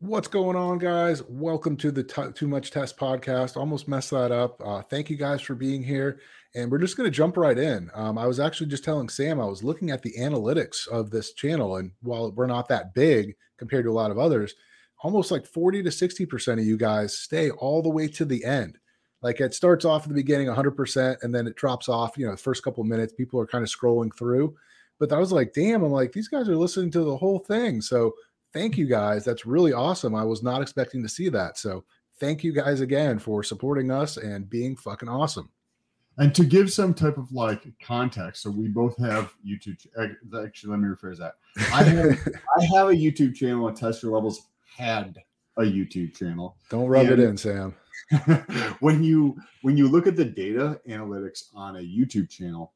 What's going on, guys? Welcome to the T- Too Much Test podcast. Almost messed that up. Uh, thank you guys for being here. And we're just going to jump right in. Um, I was actually just telling Sam, I was looking at the analytics of this channel. And while we're not that big compared to a lot of others, almost like 40 to 60% of you guys stay all the way to the end. Like it starts off at the beginning 100% and then it drops off, you know, the first couple minutes, people are kind of scrolling through. But I was like, damn, I'm like, these guys are listening to the whole thing. So thank you guys. That's really awesome. I was not expecting to see that. So thank you guys again for supporting us and being fucking awesome. And to give some type of like context, so we both have YouTube. Actually, let me rephrase that. I have I have a YouTube channel, and Tester Levels had a YouTube channel. Don't rub and it in, Sam. when you when you look at the data analytics on a YouTube channel,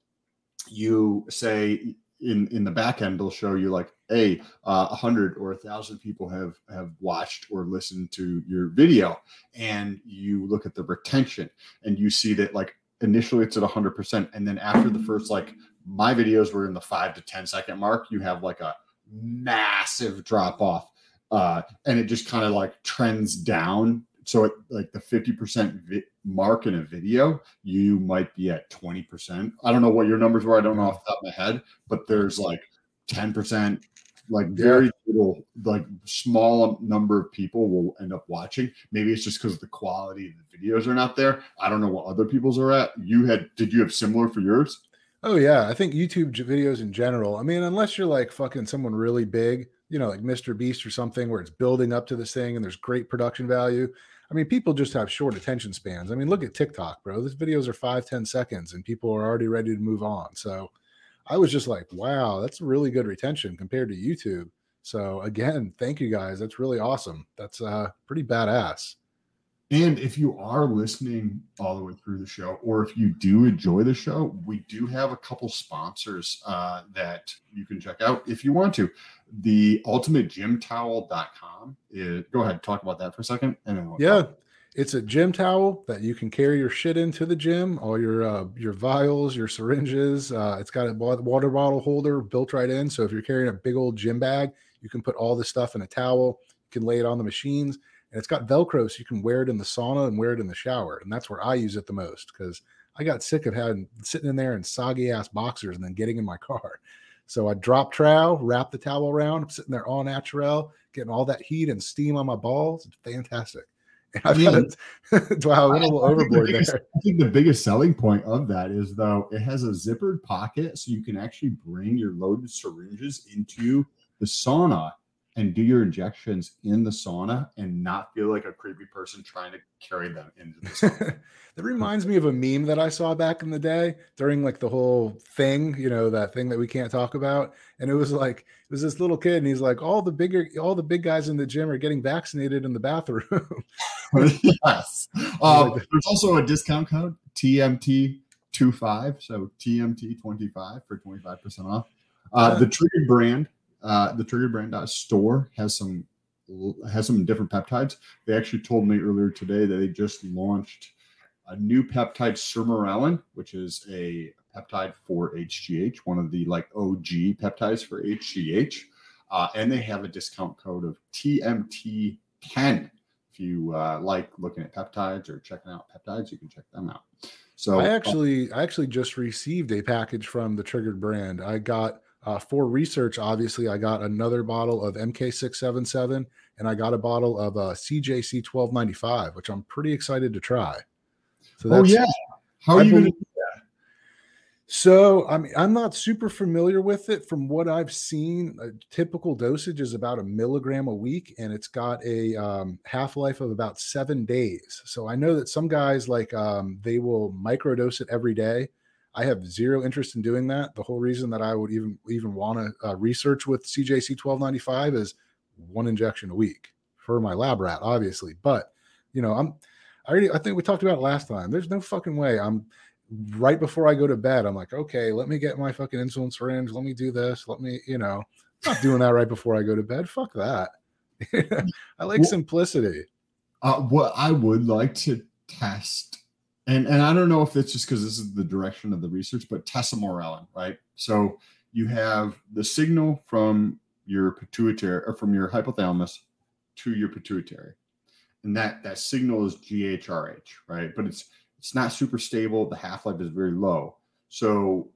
you say in in the back end they'll show you like a uh, 100 or a thousand people have have watched or listened to your video. And you look at the retention and you see that like initially it's at 100% and then after the first like my videos were in the 5 to ten second mark you have like a massive drop off. Uh, and it just kind of like trends down so at like the 50% vi- mark in a video, you might be at 20%. I don't know what your numbers were. I don't know mm-hmm. off the top of my head, but there's like 10%, like very yeah. little, like small number of people will end up watching. Maybe it's just because the quality of the videos are not there. I don't know what other people's are at. You had, did you have similar for yours? Oh yeah, I think YouTube videos in general. I mean, unless you're like fucking someone really big, you know, like Mr. Beast or something, where it's building up to this thing and there's great production value. I mean, people just have short attention spans. I mean, look at TikTok, bro. These videos are five, ten seconds, and people are already ready to move on. So I was just like, wow, that's really good retention compared to YouTube. So again, thank you guys. That's really awesome. That's uh pretty badass. And if you are listening all the way through the show, or if you do enjoy the show, we do have a couple sponsors uh, that you can check out if you want to. The ultimategymtowel.com is go ahead, talk about that for a second. And then we'll yeah. Talk. It's a gym towel that you can carry your shit into the gym, all your uh, your vials, your syringes. Uh, it's got a water bottle holder built right in. So if you're carrying a big old gym bag, you can put all this stuff in a towel. You can lay it on the machines and it's got Velcro, so you can wear it in the sauna and wear it in the shower, and that's where I use it the most because I got sick of having sitting in there in soggy ass boxers and then getting in my car. So I drop trowel, wrap the towel around, I'm sitting there all natural, getting all that heat and steam on my balls. It's fantastic. And I've yeah. got wow, a little overboard the biggest, there. I think the biggest selling point of that is though it has a zippered pocket, so you can actually bring your loaded syringes into the sauna and do your injections in the sauna and not feel like a creepy person trying to carry them into the sauna. that reminds me of a meme that I saw back in the day during like the whole thing, you know, that thing that we can't talk about. And it was like it was this little kid, and he's like, all the bigger, all the big guys in the gym are getting vaccinated in the bathroom. yes. Um, there's also a discount code TMT25, so TMT25 for 25% off. Uh, the Triggered brand uh, the Trigger Brand store has some has some different peptides. They actually told me earlier today that they just launched a new peptide, sermorelin, which is a peptide for HGH, one of the like OG peptides for HGH. Uh, and they have a discount code of TMT10. If you uh, like looking at peptides or checking out peptides, you can check them out. So I actually, I actually just received a package from the Triggered brand. I got uh, for research, obviously, I got another bottle of MK677 and I got a bottle of uh, CJC 1295, which I'm pretty excited to try. So that's. oh, yeah. How are I you going to do that? So, I mean, I'm not super familiar with it. From what I've seen, a typical dosage is about a milligram a week, and it's got a um, half life of about seven days. So, I know that some guys like um, they will microdose it every day I have zero interest in doing that. The whole reason that I would even even want to uh, research with CJC 1295 is one injection a week for my lab rat, obviously. But you know, I'm I already I think we talked about it last time. There's no fucking way. I'm right before I go to bed. I'm like, okay, let me get my fucking insulin syringe. Let me do this. Let me, you know, I'm not doing that right before I go to bed. Fuck that. I like well, simplicity. Uh, what I would like to test and and I don't know if it's just because this is the direction of the research, but tesamorelin, right? So you have the signal from your pituitary or from your hypothalamus to your pituitary, and that that signal is GHRH, right? But it's it's not super stable. The half life is very low. So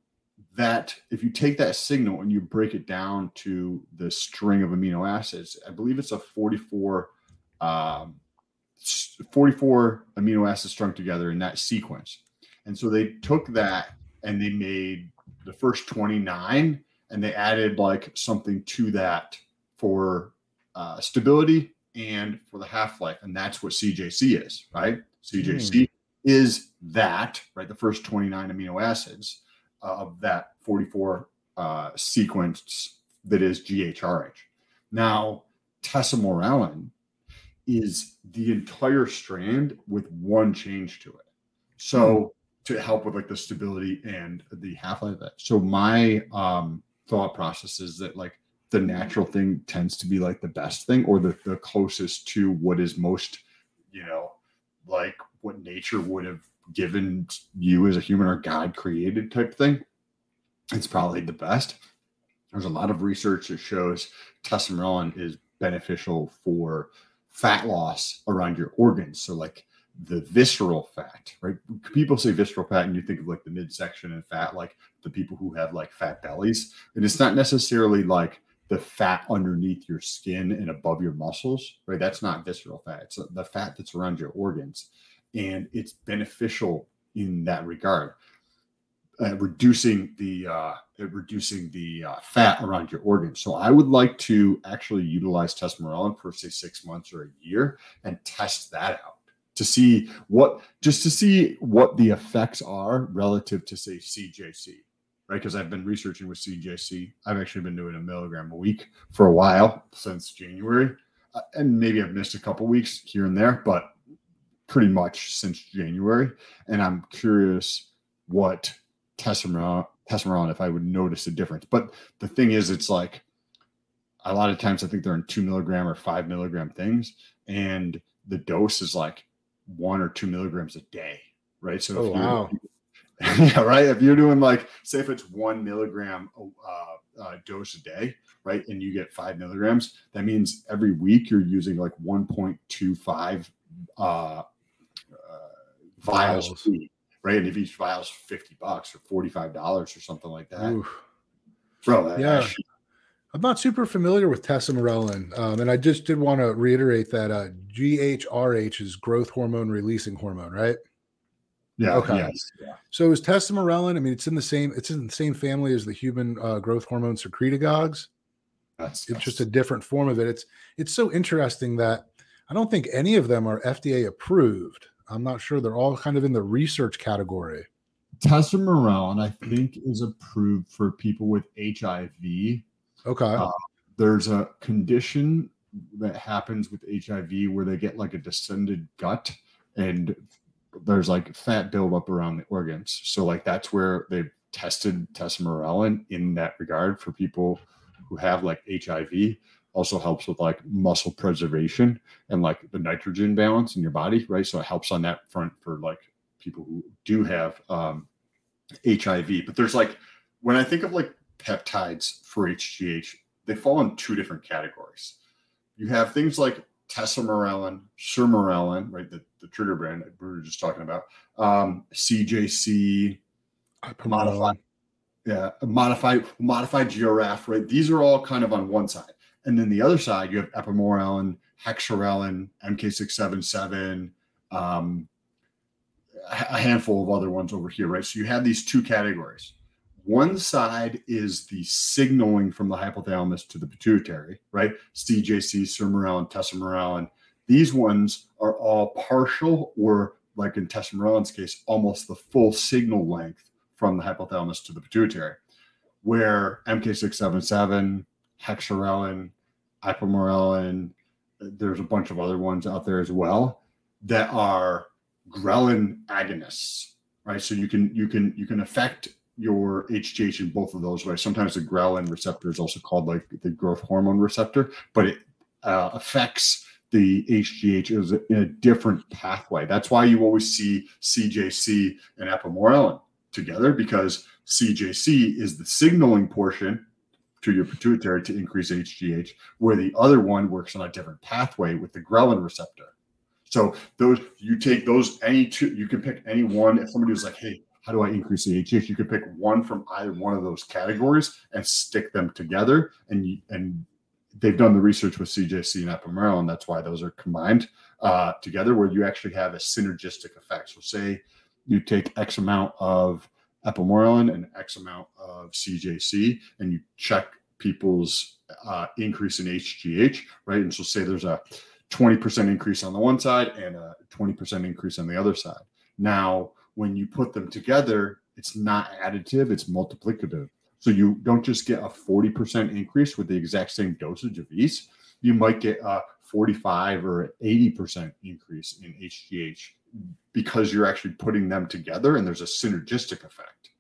that if you take that signal and you break it down to the string of amino acids, I believe it's a 44, um, 44 amino acids strung together in that sequence. And so they took that and they made the first 29 and they added like something to that for uh, stability and for the half life. And that's what CJC is, right? CJC mm. is that, right? The first 29 amino acids of that 44 uh, sequence that is GHRH. Now, tesamorelin is the entire strand with one change to it. So hmm. to help with like the stability and the half-life of it. So my um thought process is that like the natural thing tends to be like the best thing or the, the closest to what is most, you know, like what nature would have given you as a human or God created type thing, it's probably the best. There's a lot of research that shows testosterone is beneficial for fat loss around your organs. So, like the visceral fat, right? People say visceral fat, and you think of like the midsection and fat, like the people who have like fat bellies. And it's not necessarily like the fat underneath your skin and above your muscles, right? That's not visceral fat. It's the fat that's around your organs and it's beneficial in that regard. Uh, reducing the uh, reducing the uh, fat around your organs. So I would like to actually utilize tesamorelin for say six months or a year and test that out to see what just to see what the effects are relative to say CJC, right? Because I've been researching with CJC. I've actually been doing a milligram a week for a while since January, uh, and maybe I've missed a couple weeks here and there, but pretty much since January, and I'm curious what tesamorelin, if I would notice a difference. But the thing is, it's like a lot of times I think they're in two milligram or five milligram things, and the dose is like one or two milligrams a day, right? So oh, wow. yeah, right. If you're doing like, say, if it's one milligram uh, uh, dose a day, right, and you get five milligrams, that means every week you're using like 1.25 uh, vials, vials. Right? And if each vial's 50 bucks or $45 or something like that. Oof. Bro, yeah. Actually, I'm not super familiar with tesamorelin, um, and I just did want to reiterate that uh, GHRH is growth hormone releasing hormone, right? Yeah. Okay. Yes, yeah. So is tesamorelin? I mean, it's in the same it's in the same family as the human uh, growth hormone secretagogues. That's, it's just a different form of it. It's it's so interesting that I don't think any of them are FDA approved. I'm not sure. They're all kind of in the research category. Tesamorelin, I think, is approved for people with HIV. Okay. Uh, there's a condition that happens with HIV where they get like a descended gut and there's like fat buildup around the organs. So like that's where they've tested tesamorelin in that regard for people who have like HIV also helps with like muscle preservation and like the nitrogen balance in your body, right? So it helps on that front for like people who do have um, HIV. But there's like when I think of like peptides for HGH, they fall in two different categories. You have things like tesamorelin, sermorelin, right? The, the trigger brand we were just talking about, um, CJC, modified, yeah, modified, modified GRF, right? These are all kind of on one side. And then the other side, you have epamorelin, hexarelin, MK677, um, a handful of other ones over here, right? So you have these two categories. One side is the signaling from the hypothalamus to the pituitary, right? CJC, sermorelin, tesamorelin. These ones are all partial, or like in tesamorelin's case, almost the full signal length from the hypothalamus to the pituitary. Where MK677, hexarelin, ipamorelin. There's a bunch of other ones out there as well that are ghrelin agonists, right? So you can you can you can affect your HGH in both of those ways. Sometimes the ghrelin receptor is also called like the growth hormone receptor, but it uh, affects the HGH in a different pathway. That's why you always see CJC and epamorelin together because CJC is the signaling portion to your pituitary to increase HGH, where the other one works on a different pathway with the ghrelin receptor. So those you take those any two, you can pick any one. If somebody was like, "Hey, how do I increase the HGH?" You could pick one from either one of those categories and stick them together, and and they've done the research with CJC and Epinephrine, and that's why those are combined uh, together, where you actually have a synergistic effect. So, say you take X amount of epimorelin and X amount of CJC, and you check people's uh, increase in HGH, right? And so, say there's a 20% increase on the one side and a 20% increase on the other side. Now, when you put them together, it's not additive, it's multiplicative. So you don't just get a 40% increase with the exact same dosage of yeast. You might get a 45 or 80% increase in HGH because you're actually putting them together and there's a synergistic effect.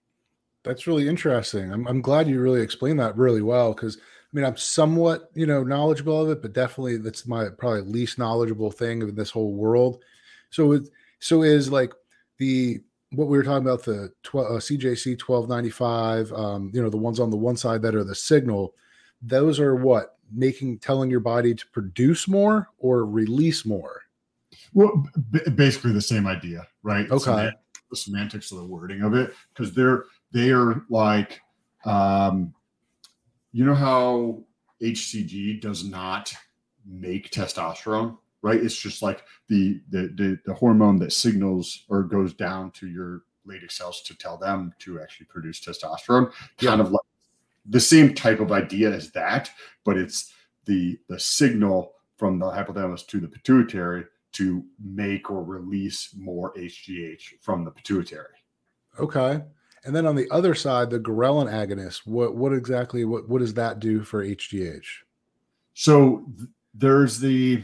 That's really interesting. I'm, I'm glad you really explained that really well because I mean I'm somewhat you know knowledgeable of it, but definitely that's my probably least knowledgeable thing of this whole world. So it, so is like the what we were talking about the 12, uh, CJC 1295, um, you know, the ones on the one side that are the signal, those are what making telling your body to produce more or release more. Well, b- basically the same idea, right? Okay. the semantics of the wording of it, because they're they are like, um, you know how HCG does not make testosterone right? It's just like the, the the the, hormone that signals or goes down to your Leydig cells to tell them to actually produce testosterone. Kind of like the same type of idea as that, but it's the the signal from the hypothalamus to the pituitary to make or release more HGH from the pituitary. Okay. And then on the other side, the ghrelin agonist, what what exactly what what does that do for HGH? So th- there's the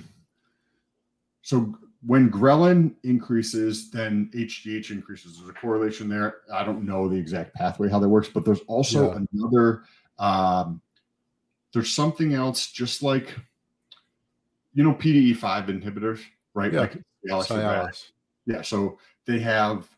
so when ghrelin increases, then HGH increases. There's a correlation there. I don't know the exact pathway how that works, but there's also yeah. another. Um, there's something else, just like you know PDE5 inhibitors, right? Yeah. Like Yeah. So they have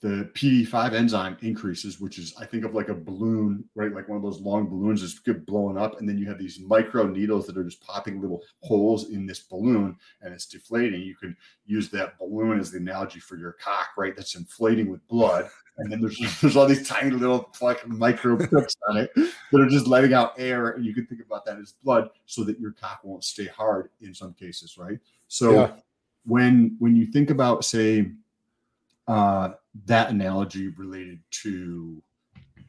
the PD5 enzyme increases, which is I think of like a balloon, right? Like one of those long balloons is get blowing up, and then you have these micro needles that are just popping little holes in this balloon, and it's deflating. You can use that balloon as the analogy for your cock, right? That's inflating with blood, and then there's there's all these tiny little like micro pricks on it that are just letting out air, and you can think about that as blood, so that your cock won't stay hard in some cases, right? So yeah. when when you think about say uh, that analogy related to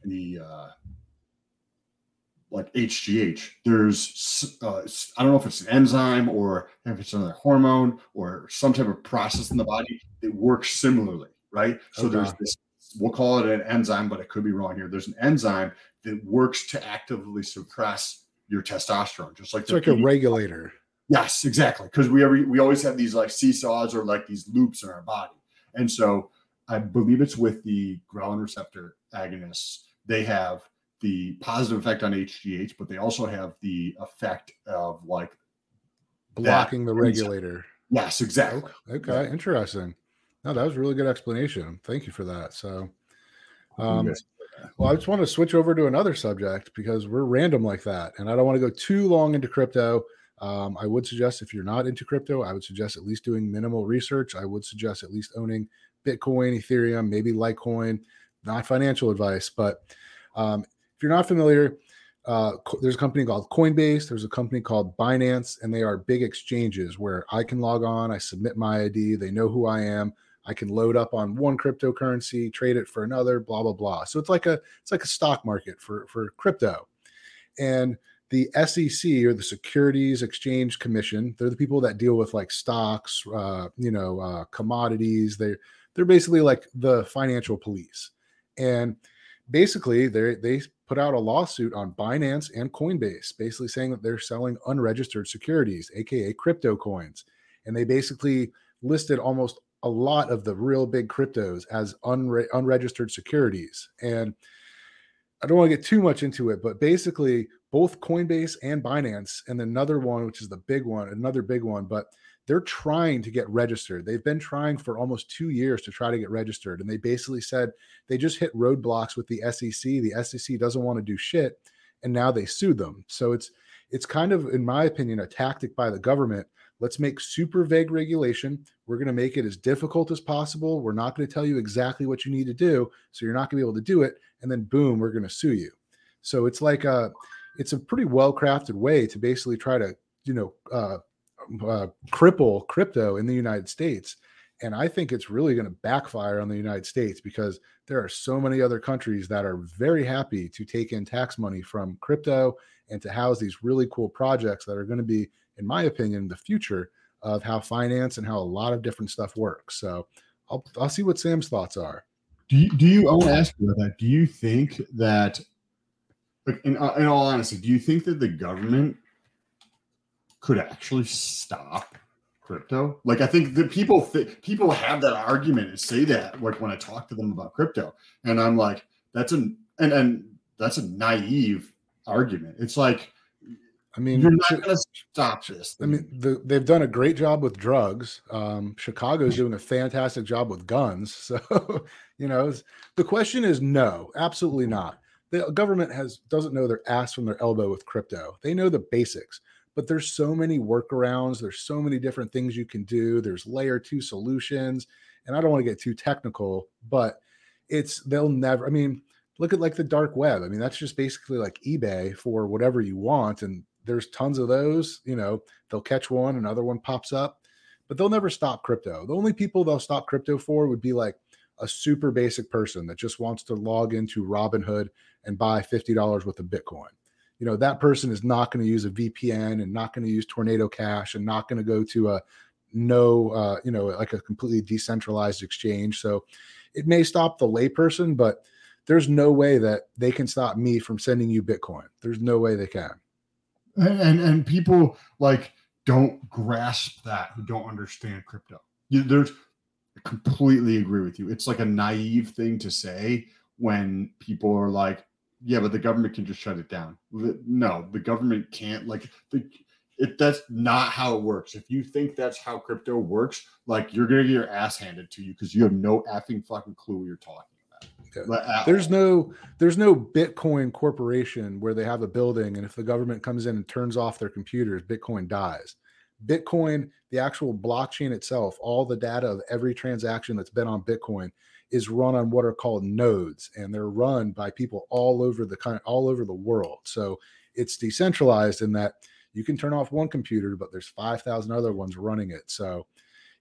the uh, like HGH. There's uh, I don't know if it's an enzyme or if it's another hormone or some type of process in the body that works similarly, right? So okay. there's this. We'll call it an enzyme, but it could be wrong here. There's an enzyme that works to actively suppress your testosterone, just like it's like a regulator. Yes, exactly. Because we every we always have these like seesaws or like these loops in our body. And so I believe it's with the ghrelin receptor agonists. They have the positive effect on HGH, but they also have the effect of like blocking the regulator. Yes, exactly. Okay, okay. interesting. No, that was a really good explanation. Thank you for that. So, um, well, I just want to switch over to another subject because we're random like that, and I don't want to go too long into crypto. Um, I would suggest if you're not into crypto, I would suggest at least doing minimal research. I would suggest at least owning Bitcoin, Ethereum, maybe Litecoin. Not financial advice, but um, if you're not familiar, uh, there's a company called Coinbase. There's a company called Binance, and they are big exchanges where I can log on, I submit my ID, they know who I am. I can load up on one cryptocurrency, trade it for another, blah blah blah. So it's like a it's like a stock market for for crypto. And the SEC or the Securities Exchange Commission, they're the people that deal with like stocks, uh, you know, uh, commodities. They they're basically like the financial police. And basically they they put out a lawsuit on Binance and Coinbase, basically saying that they're selling unregistered securities, aka crypto coins. And they basically listed almost a lot of the real big cryptos as unre- unregistered securities. And I don't want to get too much into it, but basically both Coinbase and Binance, and another one, which is the big one, another big one, but they're trying to get registered. They've been trying for almost two years to try to get registered. And they basically said they just hit roadblocks with the SEC. The SEC doesn't want to do shit. and now they sued them. So it's it's kind of, in my opinion, a tactic by the government. Let's make super vague regulation. We're going to make it as difficult as possible. We're not going to tell you exactly what you need to do, so you're not going to be able to do it. And then boom, we're going to sue you. So it's like a, it's a pretty well crafted way to basically try to, you know, uh, uh, cripple crypto in the United States. And I think it's really going to backfire on the United States because there are so many other countries that are very happy to take in tax money from crypto and to house these really cool projects that are going to be, in my opinion, the future of how finance and how a lot of different stuff works. So I'll, I'll see what Sam's thoughts are. Do you, do you, I want to ask you about that. Do you think that, in, uh, in all honesty, do you think that the government could actually stop crypto? Like, I think that people th- people have that argument and say that, like, when I talk to them about crypto, and I'm like, that's an and and that's a naive argument. It's like, I mean, you're not going to stop this. I mean, the, they've done a great job with drugs. Um, Chicago's doing a fantastic job with guns. So, you know, the question is no, absolutely not. The government has doesn't know their ass from their elbow with crypto. They know the basics, but there's so many workarounds. There's so many different things you can do. There's layer two solutions, and I don't want to get too technical, but it's they'll never. I mean, look at like the dark web. I mean, that's just basically like eBay for whatever you want. And there's tons of those. You know, they'll catch one, another one pops up, but they'll never stop crypto. The only people they'll stop crypto for would be like a super basic person that just wants to log into Robinhood and buy $50 worth of Bitcoin. You know, that person is not going to use a VPN and not going to use Tornado Cash and not going to go to a no, uh, you know, like a completely decentralized exchange. So it may stop the layperson, but there's no way that they can stop me from sending you Bitcoin. There's no way they can. And and, people like don't grasp that who don't understand crypto. You, there's I completely agree with you. It's like a naive thing to say when people are like, "Yeah, but the government can just shut it down." No, the government can't. Like the that's not how it works. If you think that's how crypto works, like you're gonna get your ass handed to you because you have no effing fucking clue what you're talking yeah. Uh, there's no there's no Bitcoin corporation where they have a building and if the government comes in and turns off their computers, Bitcoin dies. Bitcoin, the actual blockchain itself, all the data of every transaction that's been on Bitcoin is run on what are called nodes and they're run by people all over the kind all over the world. So it's decentralized in that you can turn off one computer but there's 5000 other ones running it. So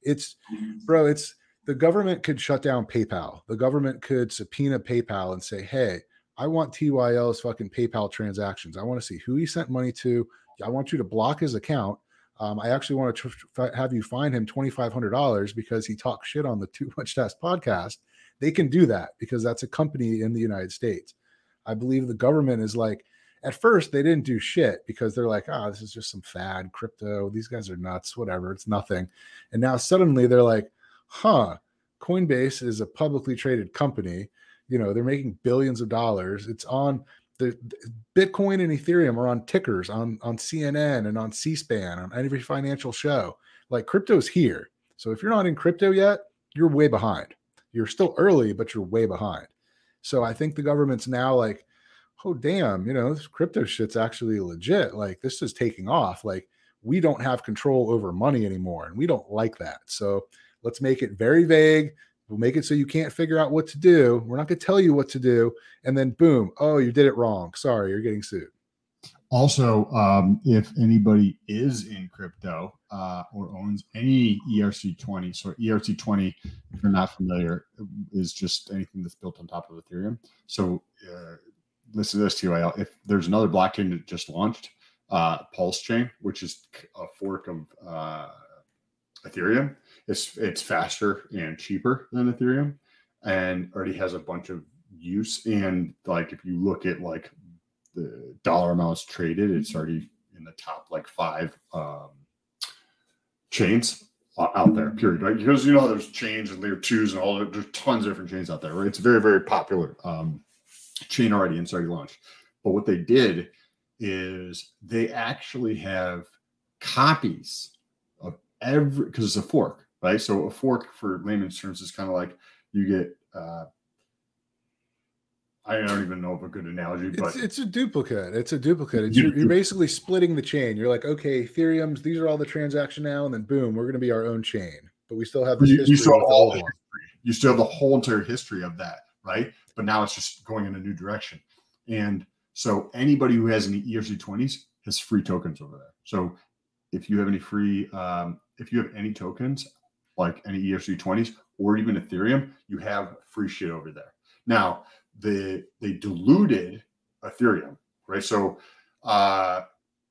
it's bro, it's the government could shut down PayPal. The government could subpoena PayPal and say, hey, I want TYL's fucking PayPal transactions. I want to see who he sent money to. I want you to block his account. Um, I actually want to tr- have you fine him $2,500 because he talked shit on the Too Much Test podcast. They can do that because that's a company in the United States. I believe the government is like, at first, they didn't do shit because they're like, oh, this is just some fad crypto. These guys are nuts, whatever. It's nothing. And now suddenly they're like, huh, Coinbase is a publicly traded company. You know, they're making billions of dollars. It's on the, Bitcoin and Ethereum are on tickers on on CNN and on C-SPAN on every financial show. Like crypto's here. So if you're not in crypto yet, you're way behind. You're still early, but you're way behind. So I think the government's now like, oh damn, you know, this crypto shit's actually legit. Like this is taking off. Like we don't have control over money anymore, and we don't like that. So Let's make it very vague. We'll make it so you can't figure out what to do. We're not going to tell you what to do. And then, boom, oh, you did it wrong. Sorry, you're getting sued. Also, um, if anybody is in crypto uh, or owns any ERC20, so ERC20, if you're not familiar, is just anything that's built on top of Ethereum. So, uh, listen to this, TYL. If there's another blockchain that just launched, uh, Pulse Chain, which is a fork of uh, Ethereum, it's it's faster and cheaper than Ethereum, and already has a bunch of use. And like if you look at like the dollar amounts traded, it's already in the top like five um, chains out there. Period. Right? Because you know there's chains and layer twos and all. There's tons of different chains out there. Right? It's very very popular um, chain already and already launched. But what they did is they actually have copies of every because it's a fork right? So a fork for layman's terms is kind of like you get uh, I don't even know of a good analogy, but it's, it's a duplicate. It's a duplicate. It's, you're, you're, basically splitting the chain. You're like, okay, Ethereum's these are all the transaction now, and then boom, we're going to be our own chain. But we still have this you, history. You still have all the history. You still have the whole entire history of that, right? But now it's just going in a new direction. And so anybody who has any ERC20s has free tokens over there. So if you have any free, um, if you have any tokens like any ERC20s or even Ethereum, you have free shit over there. Now, the they diluted Ethereum, right? So uh,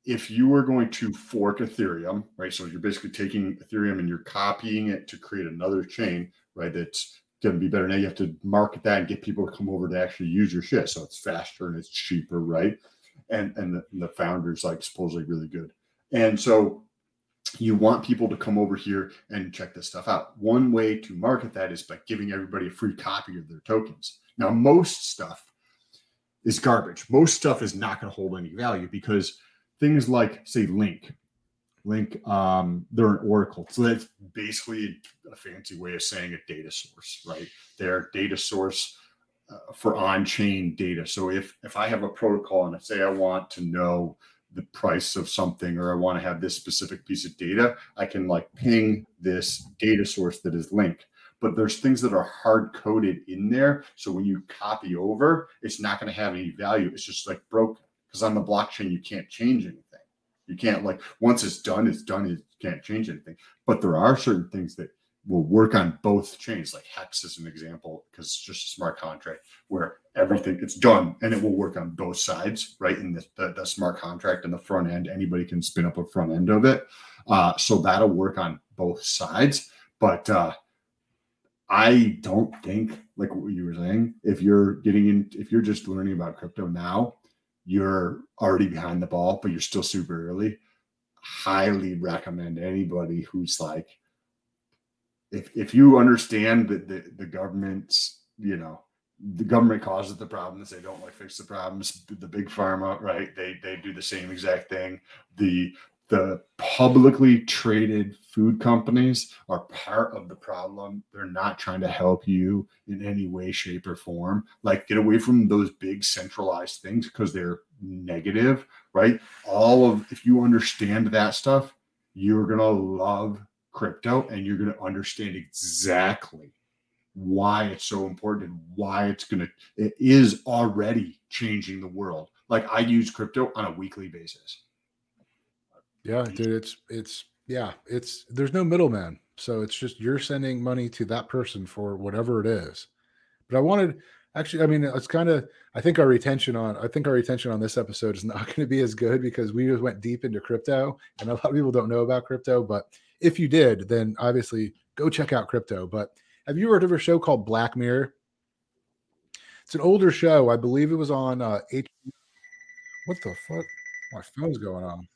if you were going to fork Ethereum, right? So you're basically taking Ethereum and you're copying it to create another chain, right? That's going to be better. Now you have to market that and get people to come over to actually use your shit. So it's faster and it's cheaper, right? And and the, and the founder's like supposedly really good. And so you want people to come over here and check this stuff out. One way to market that is by giving everybody a free copy of their tokens. Now, most stuff is garbage. Most stuff is not going to hold any value because things like, say, Link, Link, um, they're an Oracle. So that's basically a fancy way of saying a data source, right? They're data source uh, for on-chain data. So if if I have a protocol and I say I want to know the price of something or I want to have this specific piece of data, I can like ping this data source that is linked. But there's things that are hard coded in there. So when you copy over, it's not going to have any value. It's just like broken because on the blockchain, you can't change anything. You can't like once it's done, it's done. You can't change anything. But there are certain things that will work on both chains. Like Hex is an example because it's just a smart contract where everything it's done and it will work on both sides, right? In the, the, the smart contract and the front end, anybody can spin up a front end of it. Uh, so that'll work on both sides. But uh, I don't think, like what you were saying, if you're getting in, if you're just learning about crypto now, you're already behind the ball, but you're still super early. Highly recommend anybody who's like, if if you understand that the, the government's, you know, the government causes the problems, they don't like fix the problems. The big pharma, right? They they do the same exact thing. The the publicly traded food companies are part of the problem. They're not trying to help you in any way, shape, or form. Like, get away from those big centralized things because they're negative, right? All of, if you understand that stuff, you're going to love crypto and you're going to understand exactly why it's so important and why it's going to, it is already changing the world. Like, I use crypto on a weekly basis yeah, dude, it's it's yeah, it's there's no middleman. So it's just you're sending money to that person for whatever it is. But I wanted actually, I mean, it's kind of I think our retention on I think our retention on this episode is not going to be as good because we just went deep into crypto and a lot of people don't know about crypto, but if you did, then obviously go check out crypto. But have you heard of a show called Black Mirror? It's an older show. I believe it was on uh H what the fuck? My phone's going on.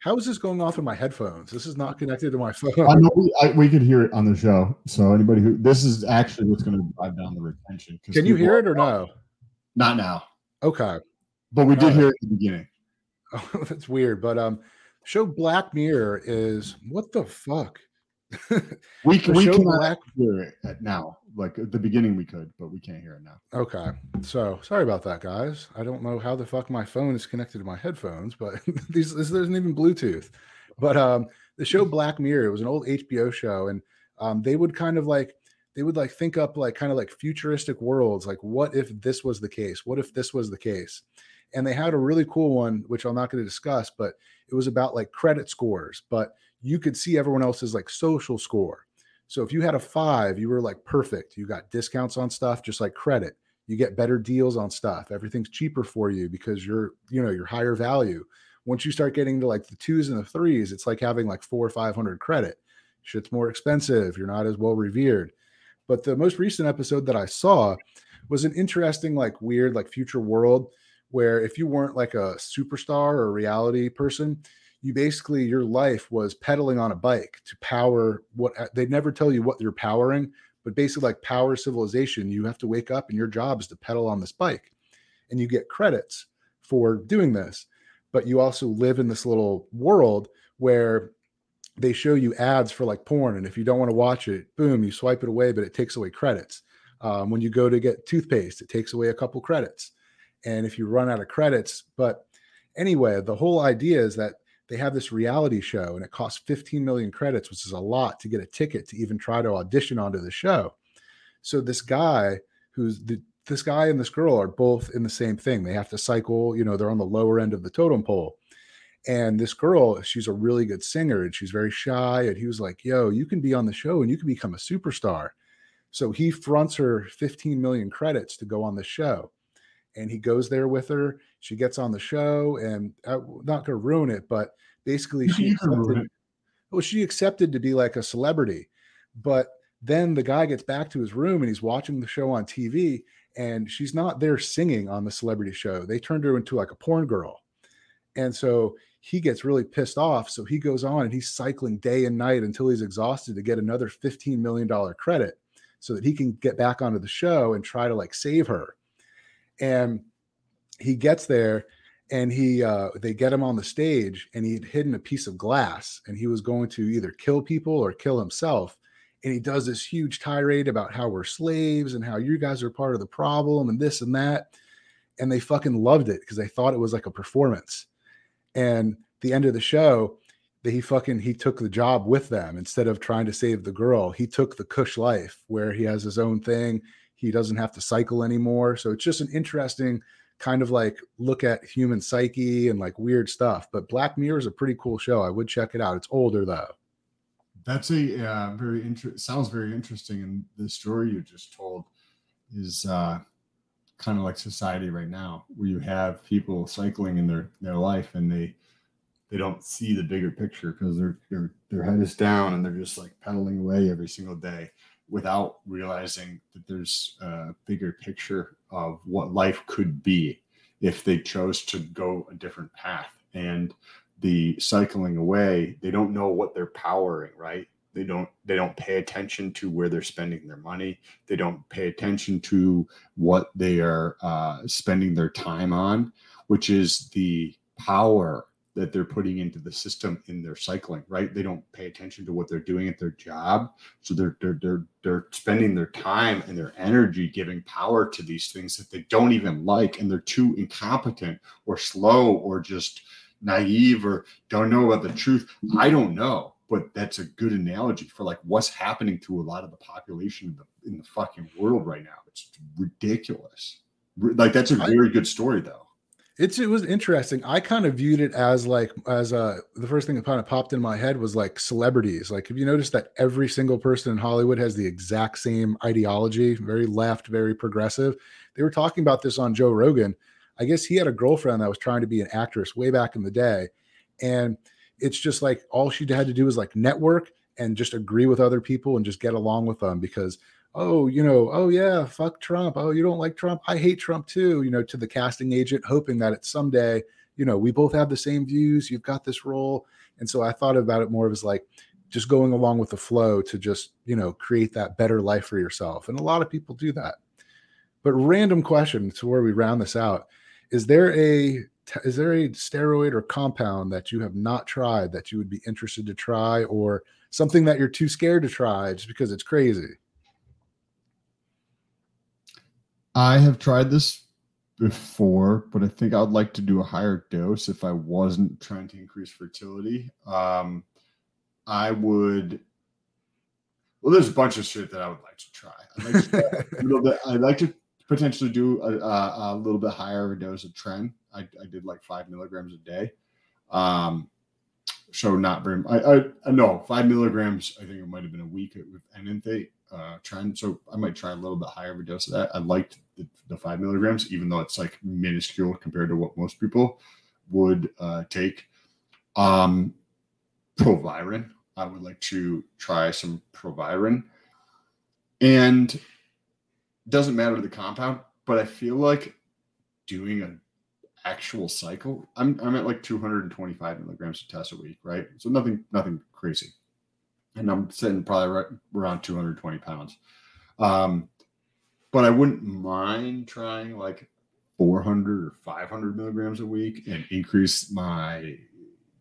How is this going off in my headphones? This is not connected to my phone. I know we, I, we could hear it on the show. So anybody who this is actually what's going to drive down the retention. Can you hear it or no? Not now. Okay, but we did hear it at the beginning. Oh, that's weird. But um, show Black Mirror is what the fuck. we can we Black hear it now. Like at the beginning, we could, but we can't hear it now. Okay, so sorry about that, guys. I don't know how the fuck my phone is connected to my headphones, but these this isn't even Bluetooth. But um, the show Black Mirror it was an old HBO show, and um, they would kind of like they would like think up like kind of like futuristic worlds, like what if this was the case? What if this was the case? And they had a really cool one, which I'm not going to discuss, but it was about like credit scores, but you could see everyone else's like social score. So if you had a five, you were like perfect. You got discounts on stuff, just like credit. You get better deals on stuff. Everything's cheaper for you because you're, you know, you're higher value. Once you start getting to like the twos and the threes, it's like having like four or 500 credit. Shit's more expensive. You're not as well revered. But the most recent episode that I saw was an interesting, like weird, like future world where if you weren't like a superstar or a reality person, you basically your life was pedaling on a bike to power what uh, they never tell you what you're powering but basically like power civilization you have to wake up and your job is to pedal on this bike and you get credits for doing this but you also live in this little world where they show you ads for like porn and if you don't want to watch it boom you swipe it away but it takes away credits Um, when you go to get toothpaste, it takes away a couple credits. And if you run out of credits, but anyway, the whole idea is that they have this reality show and it costs 15 million credits, which is a lot to get a ticket to even try to audition onto the show. So this guy who's the this guy and this girl are both in the same thing. They have to cycle, you know, they're on the lower end of the totem pole. And this girl, she's a really good singer and she's very shy. And he was like, Yo, you can be on the show and you can become a superstar. So he fronts her 15 million credits to go on the show. And he goes there with her. She gets on the show and I'm uh, not going to ruin it, but basically she accepted, well, she accepted to be like a celebrity. But then the guy gets back to his room and he's watching the show on TV and she's not there singing on the celebrity show. They turned her into like a porn girl. And so he gets really pissed off. So he goes on and he's cycling day and night until he's exhausted to get another $15 million credit so that he can get back onto the show and try to like save her. And he gets there and he uh they get him on the stage and he had hidden a piece of glass and he was going to either kill people or kill himself. And he does this huge tirade about how we're slaves and how you guys are part of the problem and this and that. And they fucking loved it because they thought it was like a performance. And the end of the show that he fucking he took the job with them instead of trying to save the girl. He took the cush life where he has his own thing he doesn't have to cycle anymore. So it's just an interesting kind of like look at human psyche and like weird stuff. But black mirror is a pretty cool show. I would check it out. It's older though. That's a uh, very interesting sounds very interesting. And the story you just told is uh kind of like society right now where you have people cycling in their their life and they they don't see the bigger picture because their their their head is down and they're just like pedaling away every single day without realizing that there's a bigger picture of what life could be if they chose to go a different path. And the cycling away they don't know what they're powering right? They don't they don't pay attention to where they're spending their money. They don't pay attention to what they are uh, spending their time on which is the power that they're putting into the system in their cycling right they don't pay attention to what they're doing at their job so they're they're they're, they're spending their time and their energy giving power to these things that they don't even like and they're too incompetent or slow or just naive or don't know about the truth i don't know but that's a good analogy for like what's happening to a lot of the population in the, in the fucking world right now. It's ridiculous. Like that's a very good story though. It's it was interesting. I kind of viewed it as like as uh the first thing that kind of popped in my head was like celebrities. Like have you noticed that every single person in Hollywood has the exact same ideology, very left, very progressive. They were talking about this on Joe Rogan. I guess he had a girlfriend that was trying to be an actress way back in the day. And it's just like all she had to do was like network and just agree with other people and just get along with them because oh you know oh yeah fuck trump. Oh you don't like trump? I hate trump too you know to the casting agent hoping that it's someday you know we both have the same views you've got this role. And so i thought about it more as like just going along with the flow to just you know create that better life for yourself. And a lot of people do that. But random question to where we round this out. Is there a is there a steroid or compound that you have not tried that you would be interested to try or something that you're too scared to try just because it's crazy i have tried this before but i think i'd like to do a higher dose if i wasn't trying to increase fertility um i would well there's a bunch of shit that i would like to try i'd like to, a little bit i'd like to potentially do a, a, a little bit higher of a dose of tren I, I did like five milligrams a day. Um, so not very. I, I, know five milligrams. I think it might have been a week with enanthate uh, trying. So I might try a little bit higher of a dose of that. I liked the, the five milligrams, even though it's like minuscule compared to what most people would uh, take. Um, Proviron. I would like to try some Proviron, and doesn't matter the compound, but I feel like doing a actual cycle, I'm I'm at like 225 milligrams of test a week, right? So nothing nothing crazy, and I'm sitting probably right around 220 pounds. Um, but I wouldn't mind trying like 400 or 500 milligrams a week and increase my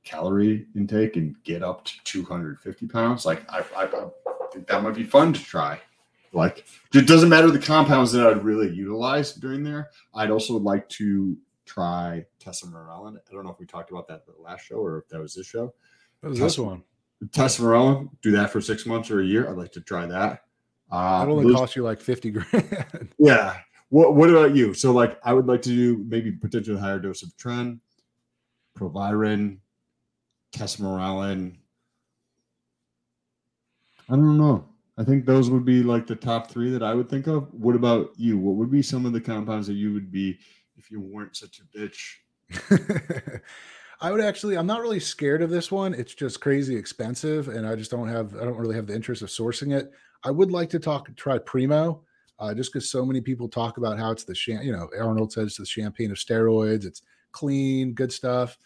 calorie intake and get up to 250 pounds. Like I, I, I think that might be fun to try. Like it doesn't matter the compounds that I'd really utilize during there. I'd also like to try tesamorelin. I don't know if we talked about that the last show or if that was this show. What was this one? Tesamorelin, do that for six months or a year. I'd like to try that. Uh, That only cost you like 50 grand. yeah. What What about you? So, like, I would like to do maybe potentially higher dose of Tren, Proviron, Tesamorelin. I don't know. I think those would be like the top three that I would think of. What about you? What would be some of the compounds that you would be if you weren't such a bitch? I would actually, I'm not really scared of this one. It's just crazy expensive, and I just don't have, I don't really have the interest of sourcing it. I would like to talk, try Primo, uh, just because so many people talk about how it's the, you know, Arnold says it's the champagne of steroids. It's clean, good stuff.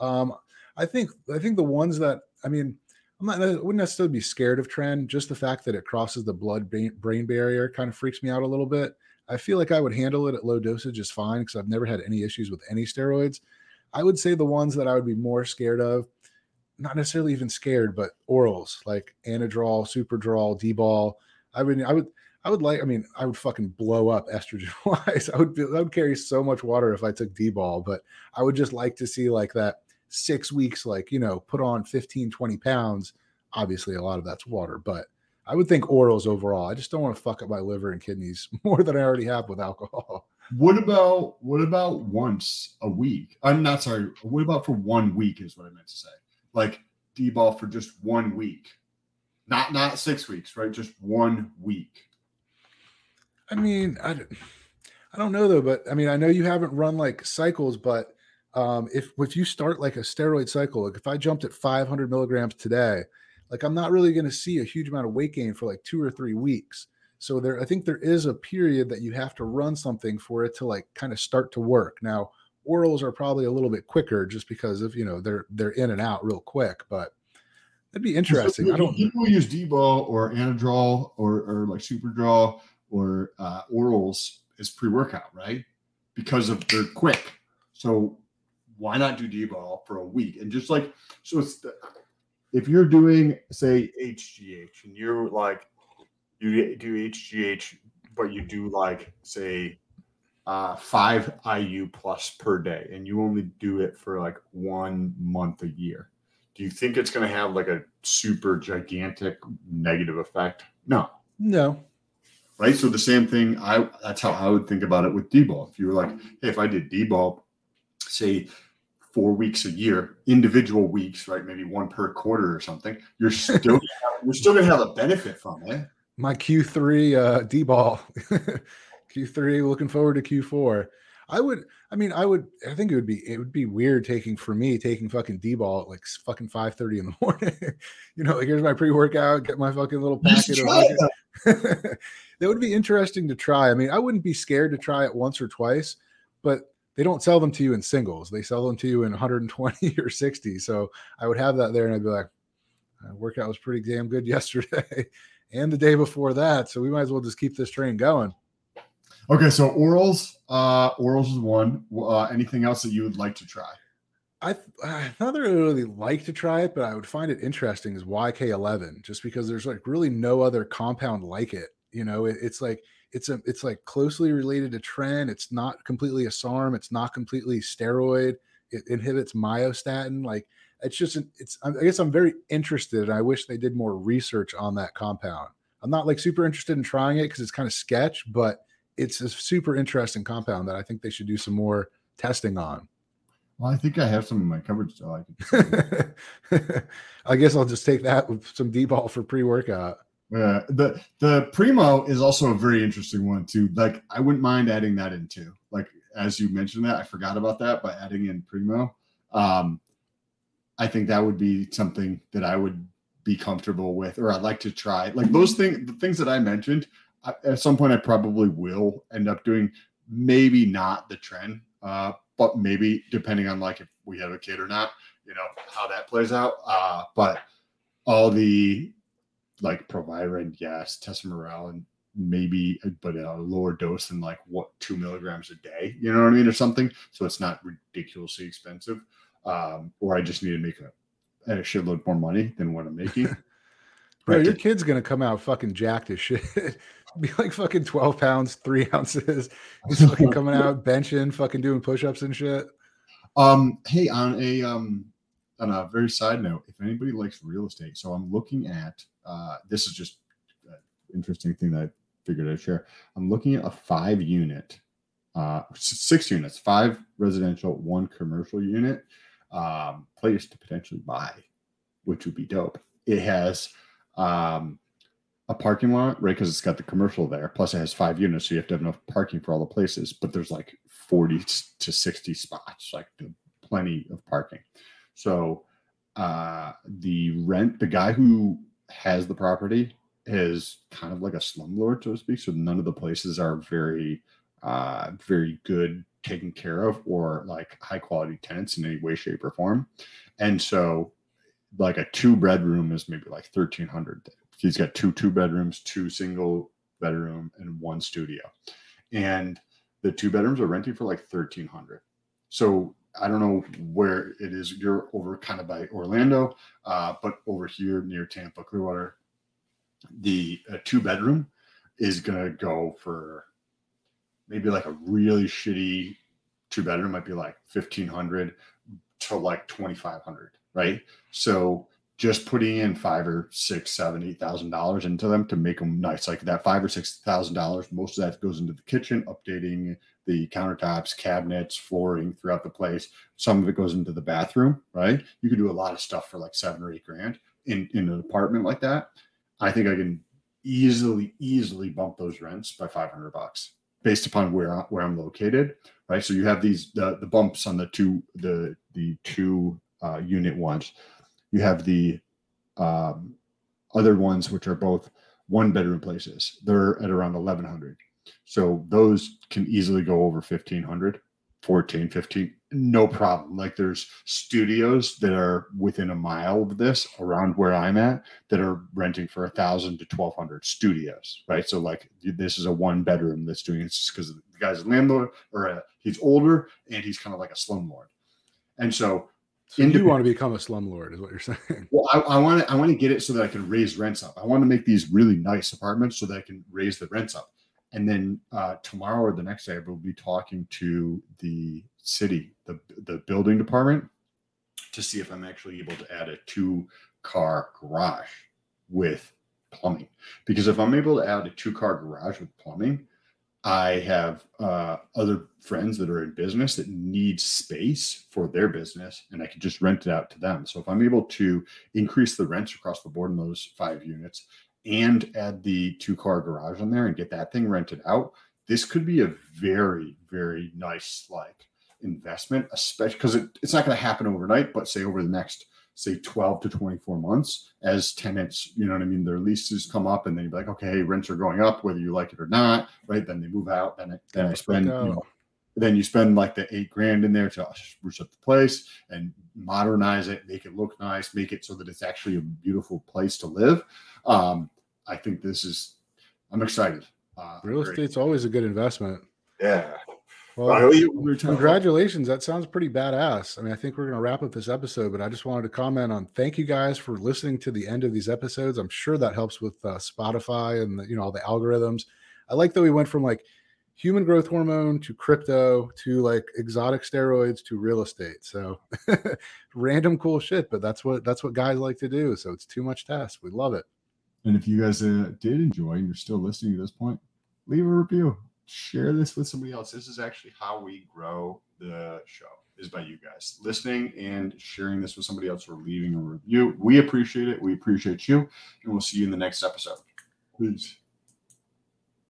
Um, I think, I think the ones that, I mean, I'm not, I wouldn't necessarily be scared of Tren. Just the fact that it crosses the blood brain brain barrier kind of freaks me out a little bit. I feel like I would handle it at low dosage just fine because I've never had any issues with any steroids. I would say the ones that I would be more scared of, not necessarily even scared, but orals like Anadrol, Superdrol, D-ball. I would, I would, I would like. I mean, I would fucking blow up estrogen wise. I would, be, I would carry so much water if I took D-ball, but I would just like to see like that six weeks, like you know, put on 15, 20 pounds. Obviously, a lot of that's water, but I would think orals overall. I just don't want to fuck up my liver and kidneys more than I already have with alcohol. What about what about once a week? I'm not sorry. What about for one week is what I meant to say. Like D-ball for just one week. Not not six weeks, right? Just one week. I mean, I, I don't know though, but I mean, I know you haven't run like cycles, but um, if if you start like a steroid cycle, like if I jumped at 500 milligrams today, like I'm not really going to see a huge amount of weight gain for like two or three weeks. So there, I think there is a period that you have to run something for it to like kind of start to work. Now, orals are probably a little bit quicker just because of you know they're they're in and out real quick, but that'd be interesting. So I don't. people use D-ball or Anadrol or or like Superdrol or uh, orals as pre-workout, right? Because of they're quick. So why not do D-ball for a week and just like so it's the, if you're doing say HGH and you're like you do HGH but you do like say uh, five IU plus per day and you only do it for like one month a year do you think it's going to have like a super gigantic negative effect? No, No, right? So the same thing. I that's how I would think about it with D-ball. If you were like, hey, if I did D-ball, say four weeks a year, individual weeks, right? Maybe one per quarter or something. You're still you're still going to have a benefit from it. My Q3 uh D ball. Q3 looking forward to Q4. I would I mean I would I think it would be it would be weird taking for me taking fucking D ball at like fucking 5:30 in the morning. you know, like here's my pre-workout, get my fucking little packet that would be interesting to try. I mean, I wouldn't be scared to try it once or twice, but they don't sell them to you in singles. They sell them to you in 120 or 60. So I would have that there and I'd be like, uh, workout was pretty damn good yesterday and the day before that. So we might as well just keep this train going. Okay, so orals, uh, orals is one. Uh, anything else that you would like to try? I I not that I really like to try it, but I would find it interesting is YK11, just because there's like really no other compound like it. You know, it, it's like it's a it's like closely related to tren. It's not completely a SARM. It's not completely steroid. It inhibits myostatin. Like it's just an- it's. I guess I'm very interested, and I wish they did more research on that compound. I'm not like super interested in trying it because it's kind of sketch, but it's a super interesting compound that I think they should do some more testing on. Well, I think I have some in my cupboard still. I could I guess I'll just take that with some D ball for pre workout. Yeah, the the primo is also a very interesting one too. Like I wouldn't mind adding that in too. Like as you mentioned that, I forgot about that by adding in primo. Um, I think that would be something that I would be comfortable with, or I'd like to try. Like those things, the things that I mentioned, I, at some point I probably will end up doing. Maybe not the Tren, uh, but maybe depending on like if we have a kid or not, you know how that plays out. Uh, but all the like Proviron, yes, and maybe, but a lower dose than like what two milligrams a day, you know what I mean, or something. So it's not ridiculously expensive. Um, or I just need to make a, a shitload more money than what I'm making. Bro, Right. your kid's gonna come out fucking jacked as shit. be like fucking 12 pounds, three ounces. Just fucking coming out, benching, fucking doing push-ups and shit. Um, hey, on a um on a very side note, if anybody likes real estate, so I'm looking at uh this is just an interesting thing that I figured I'd share. I'm looking at a five unit, uh six units, five residential, one commercial unit, um, place to potentially buy, which would be dope. It has um a parking lot, right? Because it's got the commercial there. Plus, it has five units, so you have to have enough parking for all the places. But there's like 40 to 60 spots, like plenty of parking. So, uh, the rent, the guy who has the property is kind of like a slumlord, so to speak. So, none of the places are very, uh, very good taken care of or like high quality tenants in any way, shape, or form. And so, like a two bedroom is maybe like 1300 he's got two two bedrooms, two single bedroom, and one studio. And the two bedrooms are renting for like thirteen hundred. So I don't know where it is. You're over kind of by Orlando, uh, but over here near Tampa, Clearwater, the uh, two bedroom is gonna go for maybe like a really shitty two bedroom might be like fifteen hundred to like twenty five hundred, right? So just putting in five or six, seven, eight thousand dollars into them to make them nice. Like that five or six thousand dollars, most of that goes into the kitchen, updating the countertops, cabinets, flooring throughout the place. Some of it goes into the bathroom, right? You could do a lot of stuff for like seven or eight grand in, in an apartment like that. I think I can easily, easily bump those rents by 500 bucks based upon where, where I'm located. Right. So you have these, the, the bumps on the two, the, the two uh, unit ones you have the um, other ones, which are both one bedroom places. They're at around 1100. So those can easily go over 1500, 14, 15, no problem. Like there's studios that are within a mile of this around where I'm at that are renting for a thousand to 1200 studios, right? So like this is a one bedroom that's doing it because the guy's a landlord or a, he's older and he's kind of like a slumlord. And so so you want to become a slumlord, is what you're saying? Well, I, I want to. I want to get it so that I can raise rents up. I want to make these really nice apartments so that I can raise the rents up. And then uh, tomorrow or the next day, I will be talking to the city, the the building department, to see if I'm actually able to add a two car garage with plumbing. Because if I'm able to add a two car garage with plumbing, I have uh, other friends that are in business that need space for their business, and I can just rent it out to them. So if I'm able to increase the rents across the board in those five units and add the two car garage on there and get that thing rented out, this could be a very, very nice like investment, especially because it, it's not going to happen overnight, but say over the next say 12 to 24 months as tenants, you know what I mean? Their leases come up and then you're like, okay, hey, rents are going up, whether you like it or not, right? Then they move out, then, then I spend, you know, then you spend like the eight grand in there to spruce up the place and modernize it, make it look nice, make it so that it's actually a beautiful place to live. Um, I think this is, I'm excited. Uh, Real estate's always a good investment. Yeah. Well, congratulations. That sounds pretty badass. I mean, I think we're going to wrap up this episode, but I just wanted to comment on thank you guys for listening to the end of these episodes. I'm sure that helps with uh, Spotify and the, you know all the algorithms. I like that we went from like human growth hormone to crypto to like exotic steroids to real estate. So random cool shit, but that's what that's what guys like to do. So it's too much test. We love it. And if you guys uh, did enjoy and you're still listening to this point, leave a review share this with somebody else. This is actually how we grow the show is by you guys listening and sharing this with somebody else or leaving a review. We appreciate it. We appreciate you. And we'll see you in the next episode. Peace.